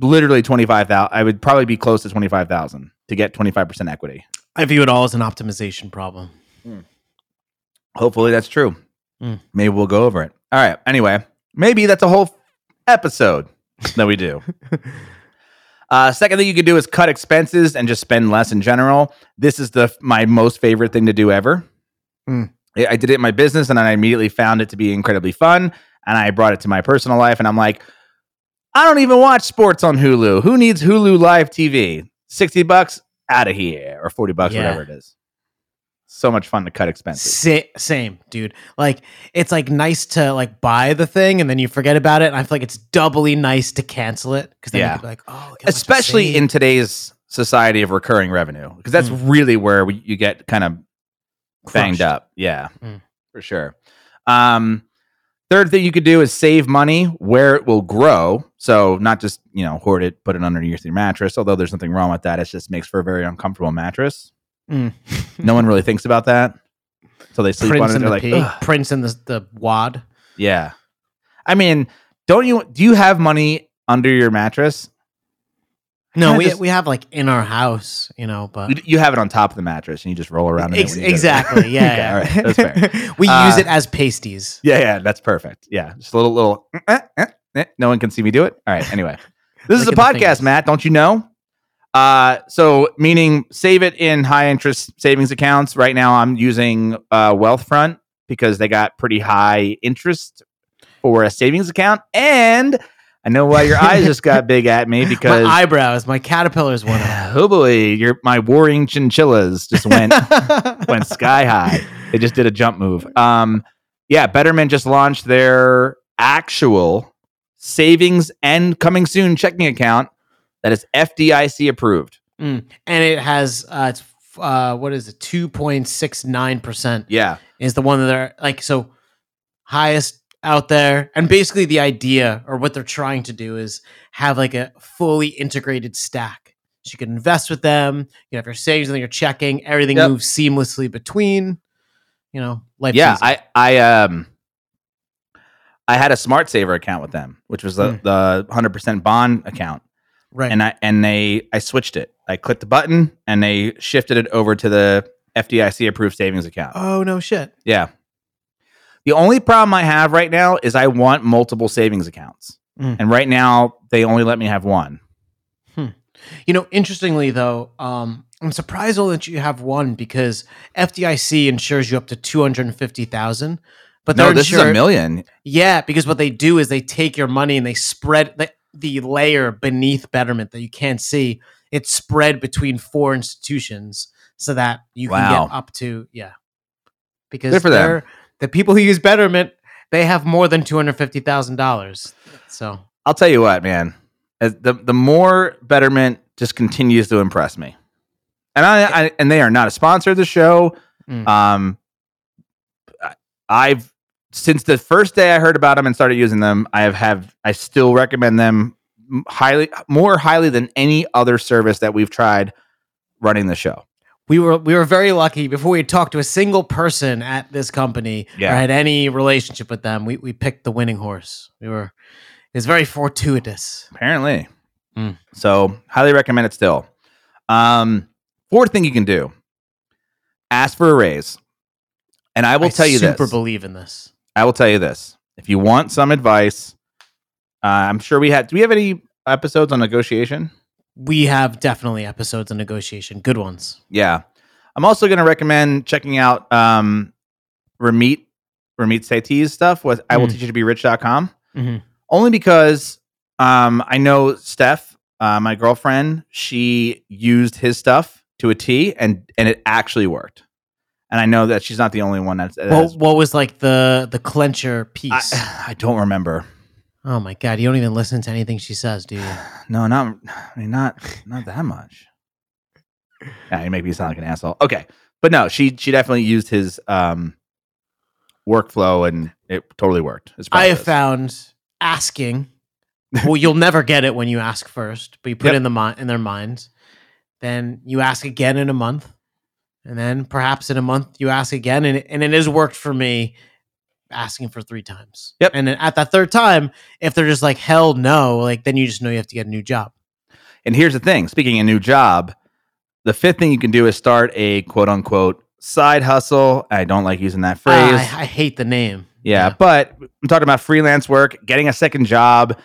Speaker 2: literally twenty five thousand. I would probably be close to twenty five thousand to get twenty five percent equity.
Speaker 1: I view it all as an optimization problem.
Speaker 2: Hopefully that's true.
Speaker 1: Hmm.
Speaker 2: Maybe we'll go over it. All right. Anyway, maybe that's a whole episode that we do. Uh, second thing you could do is cut expenses and just spend less in general. This is the my most favorite thing to do ever.
Speaker 1: Hmm.
Speaker 2: I I did it in my business, and then I immediately found it to be incredibly fun. And I brought it to my personal life, and I'm like, I don't even watch sports on Hulu. Who needs Hulu Live TV? Sixty bucks out of here, or forty bucks,
Speaker 1: Yeah.
Speaker 2: whatever it is. So much fun to cut expenses.
Speaker 1: Sa- same, dude. Like it's like nice to like buy the thing and then you forget about it. And I feel like it's doubly nice to cancel it because then
Speaker 2: Yeah.
Speaker 1: be like, oh, look how much I
Speaker 2: especially in today's society of recurring revenue because that's really where we, you get kind of banged
Speaker 1: Crushed.
Speaker 2: up yeah
Speaker 1: Mm.
Speaker 2: for sure um third thing you could do is save money where it will grow so not just you know hoard it put it underneath your mattress although there's nothing wrong with that it just makes for a very uncomfortable mattress
Speaker 1: Mm.
Speaker 2: no one really thinks about that so they sleep
Speaker 1: Prince
Speaker 2: on it
Speaker 1: and
Speaker 2: they're
Speaker 1: the
Speaker 2: like.
Speaker 1: Prince and the the wad.
Speaker 2: yeah i mean don't you do you have money under your mattress
Speaker 1: No, we
Speaker 2: just-
Speaker 1: we have like in our house, you know, but
Speaker 2: You- have it on top of the mattress and you just roll around in
Speaker 1: Ex-
Speaker 2: when you go
Speaker 1: exactly, yeah,
Speaker 2: Okay,
Speaker 1: yeah.
Speaker 2: all right, that's fair.
Speaker 1: we
Speaker 2: Uh,
Speaker 1: use it as pasties.
Speaker 2: Yeah, yeah, that's perfect. Yeah, just a little, little. eh, eh, eh. No one can see me do it. All right. Anyway, this is a
Speaker 1: Look at the
Speaker 2: podcast. Matt. Don't you know? Uh, so meaning save it in high interest savings accounts. Right now, I'm using uh, Wealthfront because they got pretty high interest for a savings account, and I know why your eyes just got big at me because
Speaker 1: my eyebrows, my caterpillars went up.
Speaker 2: oh boy, your my warring chinchillas just went went sky high. They just did a jump move. Um, yeah, Betterment just launched their actual savings and coming soon checking account that is FDIC approved.
Speaker 1: Mm. And it has uh it's uh what is it, two point six nine percent
Speaker 2: Yeah,
Speaker 1: is the one that they're like so highest out there. And basically the idea or what they're trying to do is have like a fully integrated stack. So you can invest with them, you have your savings and then your checking, everything
Speaker 2: Yep.
Speaker 1: moves seamlessly between, you know, life.
Speaker 2: yeah. I I um I had a Smart Saver account with them, which was the
Speaker 1: Hmm.
Speaker 2: the hundred percent bond account,
Speaker 1: right.
Speaker 2: and I and they I switched it. I clicked the button and they shifted it over to the FDIC approved savings account.
Speaker 1: oh no shit.
Speaker 2: Yeah. The only problem I have right now is I want multiple savings accounts.
Speaker 1: Mm.
Speaker 2: And right now they only let me have one.
Speaker 1: You know, interestingly though, um, I'm surprised only that you have one because FDIC insures you up to two hundred and fifty thousand. But
Speaker 2: no, this is a million.
Speaker 1: Yeah, because what they do is they take your money and they spread the, the layer beneath Betterment that you can't see. It's spread between four institutions so that you can get up to yeah. Because
Speaker 2: Good for them.
Speaker 1: the people who use Betterment, they have more than two hundred fifty thousand dollars. So
Speaker 2: I'll tell you what, man. As the the more Betterment just continues to impress me. And I, I and they are not a sponsor of the show.
Speaker 1: Mm.
Speaker 2: Um I've since the first day I heard about them and started using them, I have have I still recommend them highly more highly than any other service that we've tried running the show.
Speaker 1: we were we were very lucky before we talked to a single person at this company
Speaker 2: Yeah.
Speaker 1: or had any relationship with them. We we picked the winning horse. We were it was very fortuitous.
Speaker 2: Apparently.
Speaker 1: Mm.
Speaker 2: So highly recommend it still. Um, fourth thing you can do: ask for a raise. And I will
Speaker 1: I
Speaker 2: tell you
Speaker 1: super
Speaker 2: this.
Speaker 1: believe in this.
Speaker 2: I will tell you this. If you want some advice, uh, I'm sure we had. Do we have any episodes on negotiation?
Speaker 1: We have definitely episodes on negotiation, good ones.
Speaker 2: Yeah. I'm also going to recommend checking out um, Ramit Ramit Sethi's stuff with I will
Speaker 1: Mm.
Speaker 2: teach you to be rich.com.
Speaker 1: Mhm.
Speaker 2: only because um, I know Steph, uh, my girlfriend, she used his stuff to a T, and and it actually worked. And I know that she's not the only one that's. that
Speaker 1: What,
Speaker 2: has-
Speaker 1: what was like the the clencher piece?
Speaker 2: I, I don't remember.
Speaker 1: oh my god, you don't even listen to anything she says, do you?
Speaker 2: No, not. I mean, not not that much. Yeah, you make me sound like an asshole. Okay, but no, she she definitely used his um workflow, and it totally worked.
Speaker 1: I have found asking. Well, you'll never get it when you ask first, but you put
Speaker 2: Yep.
Speaker 1: it in the mi- in their minds. Then you ask again in a month, and then perhaps in a month you ask again, and it, and it has worked for me. Asking for three times.
Speaker 2: Yep.
Speaker 1: And then at that third time, if they're just like hell no, like then you just know you have to get a new job.
Speaker 2: And here's the thing speaking a new job, the fifth thing you can do is start a quote unquote side hustle. I don't like using that phrase.
Speaker 1: Ah, I, I hate the name.
Speaker 2: yeah, but I'm talking about freelance work, getting a second job.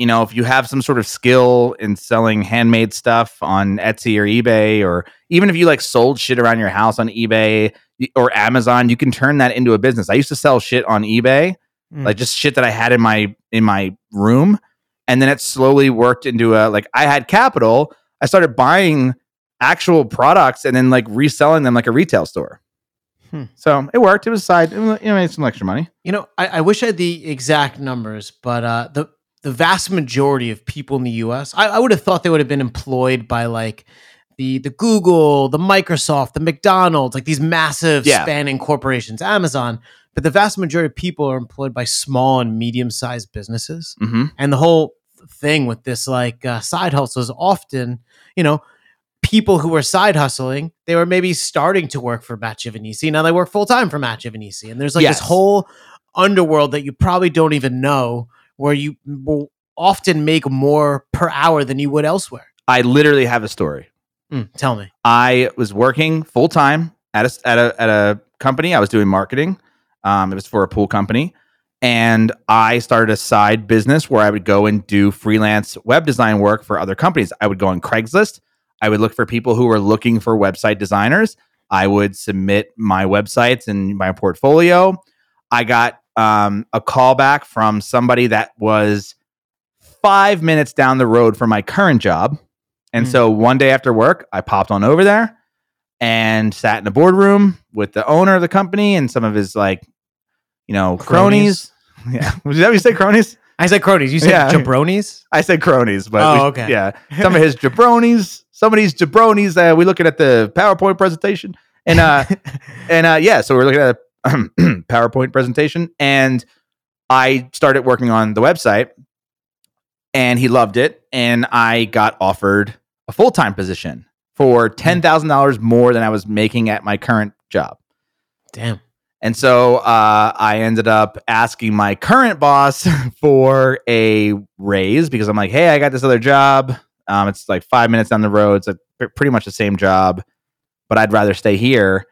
Speaker 2: You know, if you have some sort of skill in selling handmade stuff on Etsy or eBay, or even if you like sold shit around your house on eBay or Amazon, you can turn that into a business. I used to sell shit on eBay,
Speaker 1: Mm.
Speaker 2: like just shit that I had in my in my room, and then it slowly worked into a like I had capital. I started buying actual products and then like reselling them like a retail store.
Speaker 1: Hmm.
Speaker 2: So it worked. It was side. It was- it made some extra money.
Speaker 1: You know, I, I wish I had the exact numbers, but uh, the the vast majority of people in the U.S. I, I would have thought they would have been employed by like the the Google, the Microsoft, the McDonald's, like these massive
Speaker 2: Yeah.
Speaker 1: spanning corporations, Amazon. But the vast majority of people are employed by small and medium sized businesses,
Speaker 2: hmm
Speaker 1: and the whole thing with this like uh, side hustle is often, you know. People who were side hustling, they were maybe starting to work for Matt Giovanisci. Now they work full time for Matt Giovanisci. And there's like
Speaker 2: Yes.
Speaker 1: this whole underworld that you probably don't even know where you will often make more per hour than you would elsewhere.
Speaker 2: I literally have a story.
Speaker 1: Mm, tell me.
Speaker 2: I was working full time at a at a at a company. I was doing marketing. Um, it was for a pool company, and I started a side business where I would go and do freelance web design work for other companies. I would go on Craigslist. I would look for people who were looking for website designers. I would submit my websites and my portfolio. I got um, a callback from somebody that was five minutes down the road from my current job. And
Speaker 1: Mm.
Speaker 2: so one day after work, I popped on over there and sat in a boardroom with the owner of the company and some of his like, you know, cronies. Yeah. Was that what you say, cronies?
Speaker 1: I said cronies. You said
Speaker 2: Yeah.
Speaker 1: jabronis?
Speaker 2: I said cronies, but
Speaker 1: Oh,
Speaker 2: we-
Speaker 1: okay.
Speaker 2: yeah, some of his jabronies, some of these jabronis. Uh, we looking at the PowerPoint presentation, and uh, and uh, yeah, so we're looking at a PowerPoint presentation, and I started working on the website, and he loved it, and I got offered a full time position for ten thousand dollars more than I was making at my current job.
Speaker 1: Damn.
Speaker 2: And so uh, I ended up asking my current boss for a raise because I'm like, hey, I got this other job. Um, it's like five minutes down the road. It's like pr- pretty much the same job, but I'd rather stay here.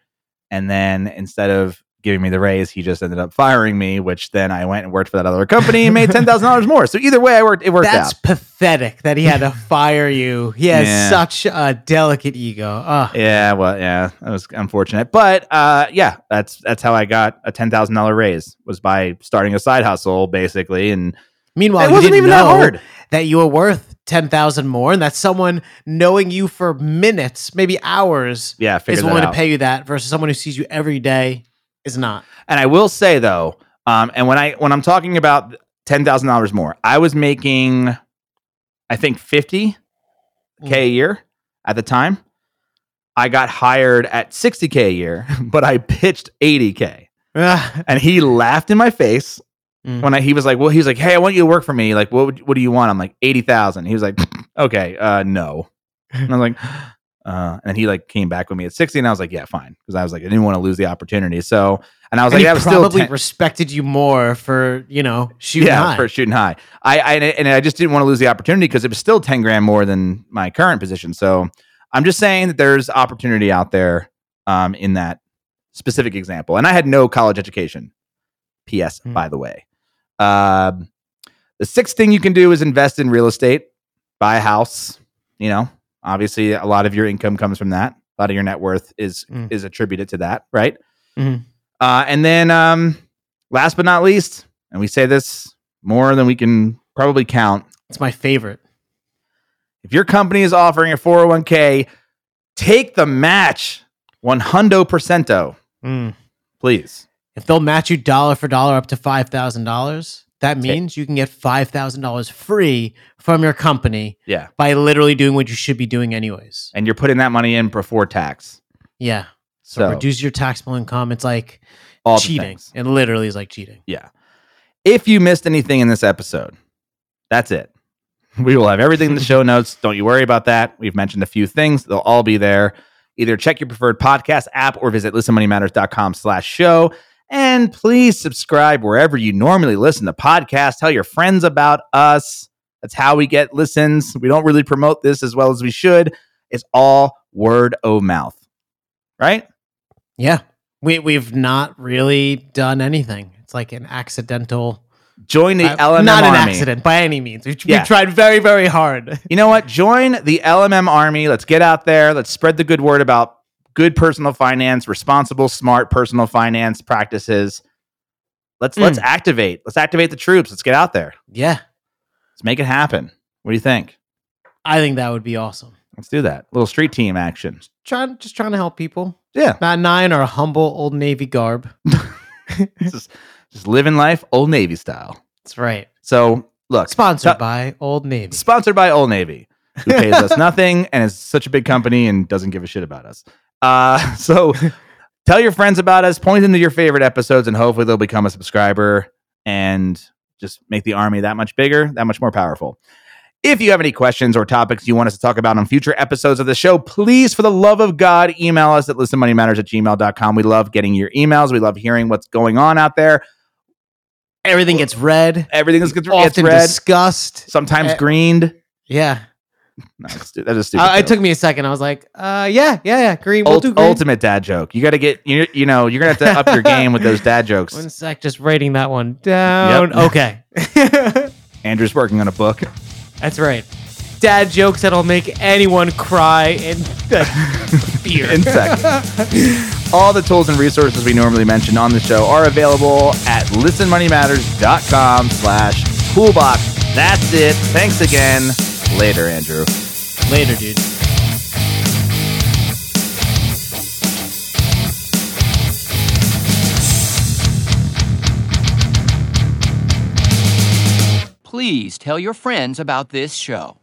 Speaker 2: And then instead of giving me the raise, he just ended up firing me, which then I went and worked for that other company and made ten thousand dollars more. So either way, I worked. It worked
Speaker 1: That's
Speaker 2: out.
Speaker 1: pathetic that he had to fire you. He has
Speaker 2: Yeah.
Speaker 1: such a delicate ego. Oh,
Speaker 2: Yeah, well, yeah, that was unfortunate, but uh, yeah, that's that's how I got a ten thousand dollar raise was by starting a side hustle, basically, and
Speaker 1: Meanwhile,
Speaker 2: it
Speaker 1: you
Speaker 2: wasn't
Speaker 1: didn't
Speaker 2: even
Speaker 1: know
Speaker 2: that hard.
Speaker 1: that you were worth ten thousand more, and that someone knowing you for minutes, maybe hours,
Speaker 2: Yeah,
Speaker 1: is willing to pay you that versus someone who sees you every day is not.
Speaker 2: And I will say though, um, and when I when I'm talking about ten thousand dollars more, I was making, I think fifty k a year at the time. I got hired at sixty k a year, but I pitched eighty k, and he laughed in my face
Speaker 1: Mm.
Speaker 2: when I, he was like, "Well, he was like, hey, I want you to work for me. Like, what would, what do you want?" I'm like, eighty thousand. He was like, "Okay, uh, no," and I was like. Uh, and he like came back with me at 60 and I was like, yeah, fine. Cause I was like, I didn't want to lose the opportunity. So, and I was
Speaker 1: And
Speaker 2: like, yeah, I was still
Speaker 1: probably
Speaker 2: 10
Speaker 1: respected you more for you know shooting
Speaker 2: yeah,
Speaker 1: high.
Speaker 2: for shooting high. I, I and I just didn't want to lose the opportunity because it was still ten grand more than my current position. So I'm just saying that there's opportunity out there um, in that specific example. And I had no college education. P.S.
Speaker 1: Hmm.
Speaker 2: By the way, um, the sixth thing you can do is invest in real estate, buy a house. You know, obviously, a lot of your income comes from that. A lot of your net worth is
Speaker 1: Mm.
Speaker 2: is attributed to that, right?
Speaker 1: Mhm.
Speaker 2: Uh, and then, um, last but not least, and we say this more than we can probably count.
Speaker 1: It's my favorite.
Speaker 2: If your company is offering a 401k, take the match 100 percento,
Speaker 1: Mm.
Speaker 2: please.
Speaker 1: If they'll match you dollar for dollar up to five thousand dollars, that means you can get five thousand dollars free from your company
Speaker 2: Yeah.
Speaker 1: by literally doing what you should be doing anyways.
Speaker 2: And you're putting that money in before tax.
Speaker 1: Yeah. So,
Speaker 2: So,
Speaker 1: reduce your taxable income. It's like
Speaker 2: all
Speaker 1: cheating. It literally is like cheating.
Speaker 2: Yeah. If you missed anything in this episode, that's it. We will have everything in the show notes. Don't you worry about that. We've mentioned a few things. They'll all be there. Either check your preferred podcast app or visit listenmoneymatters.com slash show. And please subscribe wherever you normally listen to podcasts. Tell your friends about us. That's how we get listens. We don't really promote this as well as we should. It's all word of mouth. Right?
Speaker 1: Yeah. We we've not really done anything. It's like an accidental
Speaker 2: Join the
Speaker 1: uh,
Speaker 2: LMM
Speaker 1: not an accident by any means. We've,
Speaker 2: Yeah.
Speaker 1: we've tried very, very hard.
Speaker 2: You know what? Join the LMM army. Let's get out there. Let's spread the good word about good personal finance, responsible, smart personal finance practices. Let's
Speaker 1: Mm.
Speaker 2: let's activate. Let's activate the troops. Let's get out there.
Speaker 1: Yeah.
Speaker 2: Let's make it happen. What do you think?
Speaker 1: I think that would be awesome.
Speaker 2: Let's do that. little street team action.
Speaker 1: Trying just trying to help people.
Speaker 2: Yeah.
Speaker 1: Matt and I in our humble old Navy garb.
Speaker 2: just, just living life old Navy style.
Speaker 1: That's right.
Speaker 2: So look,
Speaker 1: Sponsored
Speaker 2: t-
Speaker 1: by Old Navy.
Speaker 2: sponsored by Old Navy, who pays us nothing and is such a big company and doesn't give a shit about us. Uh, so tell your friends about us, point them to your favorite episodes, and hopefully they'll become a subscriber and just make the army that much bigger, that much more powerful. If you have any questions or topics you want us to talk about on future episodes of the show, please, for the love of God, email us at listenmoneymatters at gmail.com. We love getting your emails. We love hearing what's going on out there.
Speaker 1: Everything gets read.
Speaker 2: Everything gets, gets
Speaker 1: Often
Speaker 2: read,
Speaker 1: discussed.
Speaker 2: sometimes
Speaker 1: Eh,
Speaker 2: greened.
Speaker 1: Yeah.
Speaker 2: No, that's, stu- that's a stupid.
Speaker 1: Uh, it
Speaker 2: joke.
Speaker 1: took me a second. I was like, uh, yeah, yeah, yeah. Green. We'll
Speaker 2: Ult-
Speaker 1: do green.
Speaker 2: ultimate dad joke. You got to get you. You know, you're gonna have to up your game with those dad jokes.
Speaker 1: One sec, just writing that one down. Okay.
Speaker 2: Andrew's working on a book.
Speaker 1: That's right. Dad jokes that'll make anyone cry in like, fear.
Speaker 2: in seconds. All the tools and resources we normally mention on the show are available at listenmoneymatters.com slash toolbox. That's it. Thanks again. Later, Andrew.
Speaker 1: Later, dude.
Speaker 3: Please tell your friends about this show.